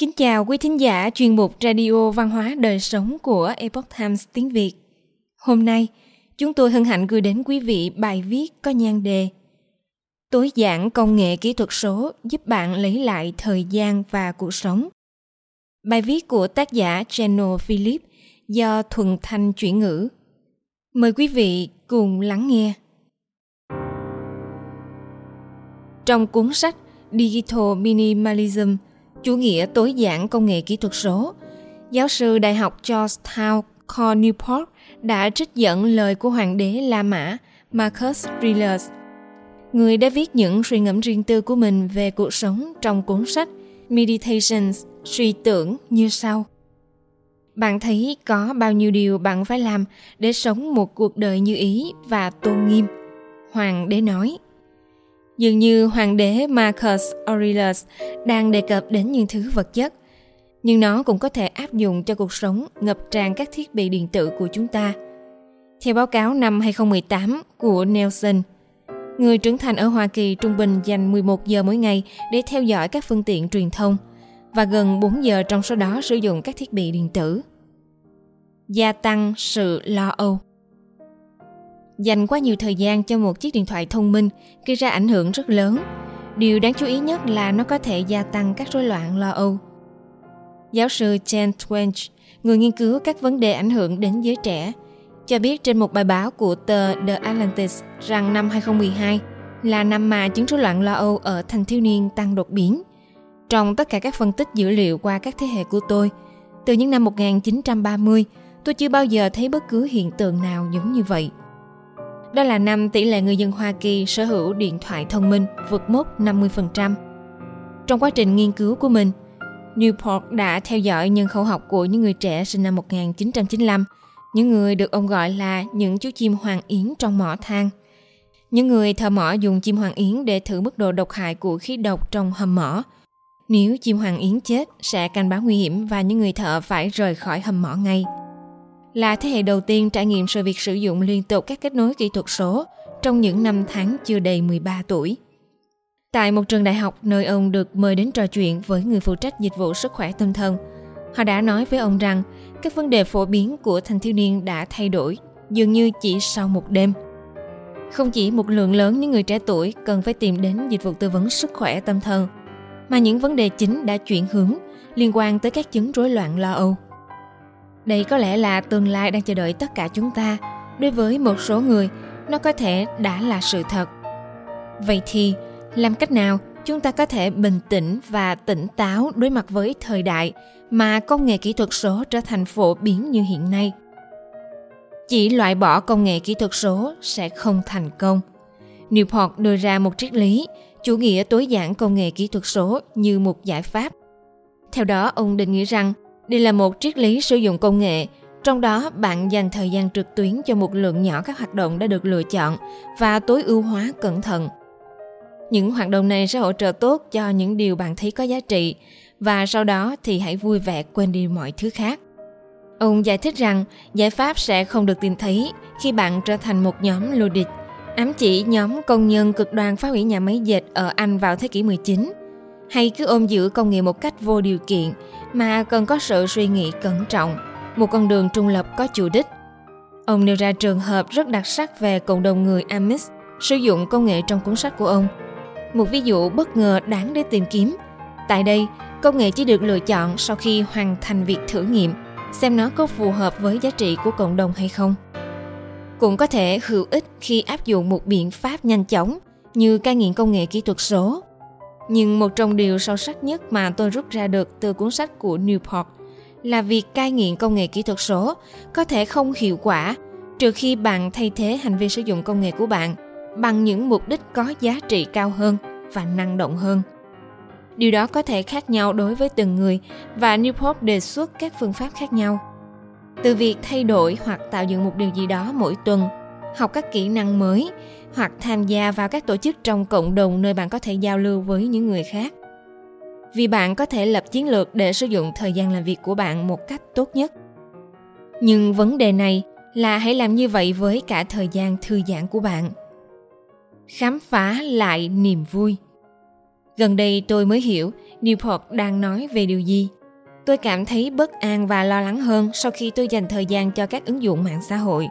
Kính chào quý thính giả chuyên mục Radio Văn hóa Đời Sống của Epoch Times tiếng Việt. Hôm nay, chúng tôi hân hạnh gửi đến quý vị bài viết có nhan đề Tối giản công nghệ kỹ thuật số giúp bạn lấy lại thời gian và cuộc sống. Bài viết của tác giả Channel Philip do Thuần Thanh chuyển ngữ. Mời quý vị cùng lắng nghe. Trong cuốn sách Digital Minimalism, chủ nghĩa tối giản công nghệ kỹ thuật số, giáo sư Đại học Georgetown Core Newport đã trích dẫn lời của Hoàng đế La Mã Marcus Aurelius, người đã viết những suy ngẫm riêng tư của mình về cuộc sống trong cuốn sách Meditations, suy tưởng như sau. Bạn thấy có bao nhiêu điều bạn phải làm để sống một cuộc đời như ý và tôn nghiêm? Hoàng đế nói. Dường như hoàng đế Marcus Aurelius đang đề cập đến những thứ vật chất, nhưng nó cũng có thể áp dụng cho cuộc sống ngập tràn các thiết bị điện tử của chúng ta. Theo báo cáo năm 2018 của Nelson, người trưởng thành ở Hoa Kỳ trung bình dành 11 giờ mỗi ngày để theo dõi các phương tiện truyền thông và gần 4 giờ trong số đó sử dụng các thiết bị điện tử. Gia tăng sự lo âu Dành quá nhiều thời gian cho một chiếc điện thoại thông minh gây ra ảnh hưởng rất lớn. Điều đáng chú ý nhất là nó có thể gia tăng các rối loạn lo âu. Giáo sư Jen Twenge, người nghiên cứu các vấn đề ảnh hưởng đến giới trẻ, cho biết trên một bài báo của tờ The Atlantic rằng năm 2012 là năm mà chứng rối loạn lo âu ở thanh thiếu niên tăng đột biến. Trong tất cả các phân tích dữ liệu qua các thế hệ của tôi, từ những năm 1930, tôi chưa bao giờ thấy bất cứ hiện tượng nào giống như vậy. Đó là năm tỷ lệ người dân Hoa Kỳ sở hữu điện thoại thông minh vượt mốc 50%. Trong quá trình nghiên cứu của mình, Newport đã theo dõi nhân khẩu học của những người trẻ sinh năm 1995, những người được ông gọi là những chú chim hoàng yến trong mỏ than. Những người thợ mỏ dùng chim hoàng yến để thử mức độ độc hại của khí độc trong hầm mỏ. Nếu chim hoàng yến chết sẽ cảnh báo nguy hiểm và những người thợ phải rời khỏi hầm mỏ ngay là thế hệ đầu tiên trải nghiệm sự việc sử dụng liên tục các kết nối kỹ thuật số trong những năm tháng chưa đầy 13 tuổi. Tại một trường đại học nơi ông được mời đến trò chuyện với người phụ trách dịch vụ sức khỏe tâm thần, họ đã nói với ông rằng các vấn đề phổ biến của thanh thiếu niên đã thay đổi dường như chỉ sau một đêm. Không chỉ một lượng lớn những người trẻ tuổi cần phải tìm đến dịch vụ tư vấn sức khỏe tâm thần, mà những vấn đề chính đã chuyển hướng liên quan tới các chứng rối loạn lo âu. Đây có lẽ là tương lai đang chờ đợi tất cả chúng ta. Đối với một số người, nó có thể đã là sự thật. Vậy thì, làm cách nào chúng ta có thể bình tĩnh và tỉnh táo đối mặt với thời đại mà công nghệ kỹ thuật số trở thành phổ biến như hiện nay? Chỉ loại bỏ công nghệ kỹ thuật số sẽ không thành công. Newport đưa ra một triết lý, chủ nghĩa tối giản công nghệ kỹ thuật số như một giải pháp. Theo đó, ông định nghĩa rằng đây là một triết lý sử dụng công nghệ, trong đó bạn dành thời gian trực tuyến cho một lượng nhỏ các hoạt động đã được lựa chọn và tối ưu hóa cẩn thận. Những hoạt động này sẽ hỗ trợ tốt cho những điều bạn thấy có giá trị và sau đó thì hãy vui vẻ quên đi mọi thứ khác. Ông giải thích rằng giải pháp sẽ không được tìm thấy khi bạn trở thành một nhóm lô địch, ám chỉ nhóm công nhân cực đoan phá hủy nhà máy dệt ở Anh vào thế kỷ 19 hay cứ ôm giữ công nghệ một cách vô điều kiện mà cần có sự suy nghĩ cẩn trọng, một con đường trung lập có chủ đích. Ông nêu ra trường hợp rất đặc sắc về cộng đồng người Amish sử dụng công nghệ trong cuốn sách của ông. Một ví dụ bất ngờ đáng để tìm kiếm. Tại đây, công nghệ chỉ được lựa chọn sau khi hoàn thành việc thử nghiệm, xem nó có phù hợp với giá trị của cộng đồng hay không. Cũng có thể hữu ích khi áp dụng một biện pháp nhanh chóng như cai nghiện công nghệ kỹ thuật số nhưng một trong điều sâu sắc nhất mà tôi rút ra được từ cuốn sách của Newport là việc cai nghiện công nghệ kỹ thuật số có thể không hiệu quả trừ khi bạn thay thế hành vi sử dụng công nghệ của bạn bằng những mục đích có giá trị cao hơn và năng động hơn. Điều đó có thể khác nhau đối với từng người và Newport đề xuất các phương pháp khác nhau. Từ việc thay đổi hoặc tạo dựng một điều gì đó mỗi tuần, học các kỹ năng mới hoặc tham gia vào các tổ chức trong cộng đồng nơi bạn có thể giao lưu với những người khác vì bạn có thể lập chiến lược để sử dụng thời gian làm việc của bạn một cách tốt nhất nhưng vấn đề này là hãy làm như vậy với cả thời gian thư giãn của bạn khám phá lại niềm vui Gần đây tôi mới hiểu Newport đang nói về điều gì. Tôi cảm thấy bất an và lo lắng hơn sau khi tôi dành thời gian cho các ứng dụng mạng xã hội.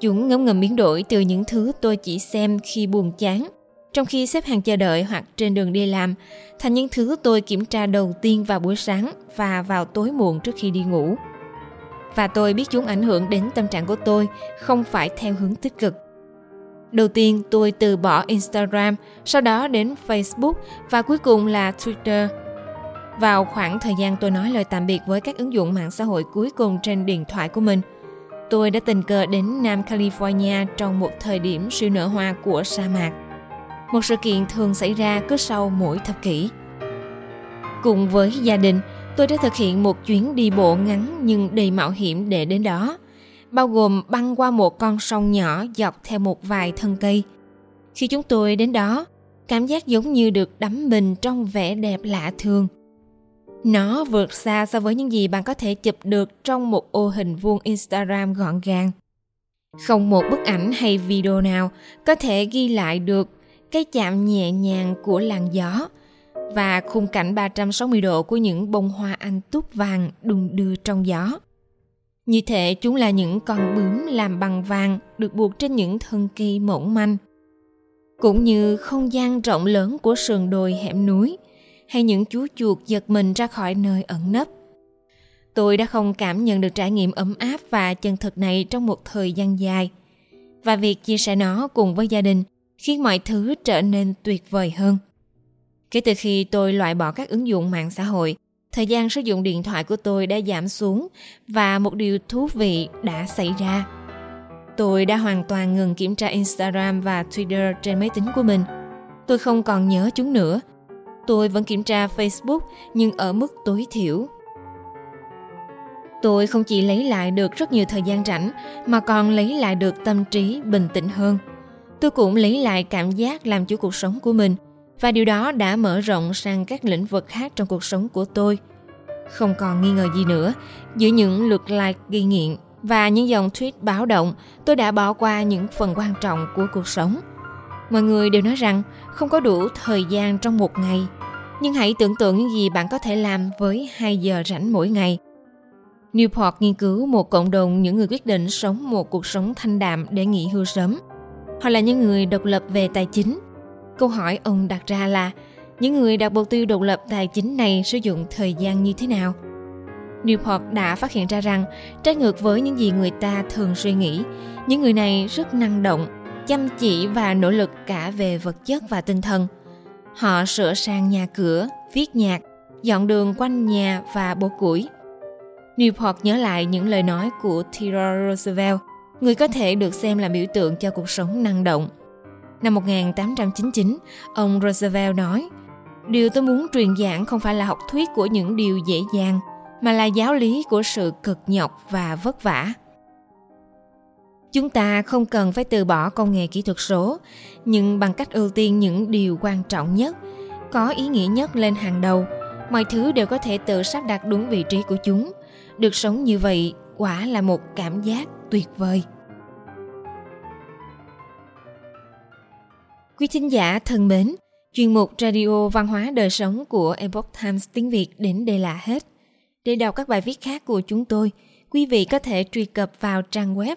Chúng ngấm ngầm biến đổi từ những thứ tôi chỉ xem khi buồn chán, trong khi xếp hàng chờ đợi hoặc trên đường đi làm, thành những thứ tôi kiểm tra đầu tiên vào buổi sáng và vào tối muộn trước khi đi ngủ. Và tôi biết chúng ảnh hưởng đến tâm trạng của tôi, không phải theo hướng tích cực. Đầu tiên tôi từ bỏ Instagram, sau đó đến Facebook và cuối cùng là Twitter. Vào khoảng thời gian tôi nói lời tạm biệt với các ứng dụng mạng xã hội cuối cùng trên điện thoại của mình, tôi đã tình cờ đến Nam California trong một thời điểm siêu nở hoa của sa mạc. Một sự kiện thường xảy ra cứ sau mỗi thập kỷ. Cùng với gia đình, tôi đã thực hiện một chuyến đi bộ ngắn nhưng đầy mạo hiểm để đến đó – bao gồm băng qua một con sông nhỏ dọc theo một vài thân cây. Khi chúng tôi đến đó, cảm giác giống như được đắm mình trong vẻ đẹp lạ thường. Nó vượt xa so với những gì bạn có thể chụp được trong một ô hình vuông Instagram gọn gàng. Không một bức ảnh hay video nào có thể ghi lại được cái chạm nhẹ nhàng của làn gió và khung cảnh 360 độ của những bông hoa anh túc vàng đùng đưa trong gió. Như thể chúng là những con bướm làm bằng vàng được buộc trên những thân cây mỏng manh. Cũng như không gian rộng lớn của sườn đồi hẻm núi hay những chú chuột giật mình ra khỏi nơi ẩn nấp. Tôi đã không cảm nhận được trải nghiệm ấm áp và chân thực này trong một thời gian dài. Và việc chia sẻ nó cùng với gia đình khiến mọi thứ trở nên tuyệt vời hơn. Kể từ khi tôi loại bỏ các ứng dụng mạng xã hội, thời gian sử dụng điện thoại của tôi đã giảm xuống và một điều thú vị đã xảy ra. Tôi đã hoàn toàn ngừng kiểm tra Instagram và Twitter trên máy tính của mình. Tôi không còn nhớ chúng nữa. Tôi vẫn kiểm tra Facebook nhưng ở mức tối thiểu. Tôi không chỉ lấy lại được rất nhiều thời gian rảnh mà còn lấy lại được tâm trí bình tĩnh hơn. Tôi cũng lấy lại cảm giác làm chủ cuộc sống của mình – và điều đó đã mở rộng sang các lĩnh vực khác trong cuộc sống của tôi. Không còn nghi ngờ gì nữa, giữa những lượt like ghi nghiện và những dòng tweet báo động, tôi đã bỏ qua những phần quan trọng của cuộc sống. Mọi người đều nói rằng không có đủ thời gian trong một ngày, nhưng hãy tưởng tượng những gì bạn có thể làm với 2 giờ rảnh mỗi ngày. Newport nghiên cứu một cộng đồng những người quyết định sống một cuộc sống thanh đạm để nghỉ hưu sớm. Họ là những người độc lập về tài chính, Câu hỏi ông đặt ra là những người đặt mục tiêu độc lập tài chính này sử dụng thời gian như thế nào? Newport đã phát hiện ra rằng, trái ngược với những gì người ta thường suy nghĩ, những người này rất năng động, chăm chỉ và nỗ lực cả về vật chất và tinh thần. Họ sửa sang nhà cửa, viết nhạc, dọn đường quanh nhà và bổ củi. Newport nhớ lại những lời nói của Theodore Roosevelt, người có thể được xem là biểu tượng cho cuộc sống năng động, Năm 1899, ông Roosevelt nói, Điều tôi muốn truyền giảng không phải là học thuyết của những điều dễ dàng, mà là giáo lý của sự cực nhọc và vất vả. Chúng ta không cần phải từ bỏ công nghệ kỹ thuật số, nhưng bằng cách ưu tiên những điều quan trọng nhất, có ý nghĩa nhất lên hàng đầu, mọi thứ đều có thể tự sắp đặt đúng vị trí của chúng. Được sống như vậy quả là một cảm giác tuyệt vời. Quý thính giả thân mến, chuyên mục Radio Văn hóa Đời Sống của Epoch Times tiếng Việt đến đây là hết. Để đọc các bài viết khác của chúng tôi, quý vị có thể truy cập vào trang web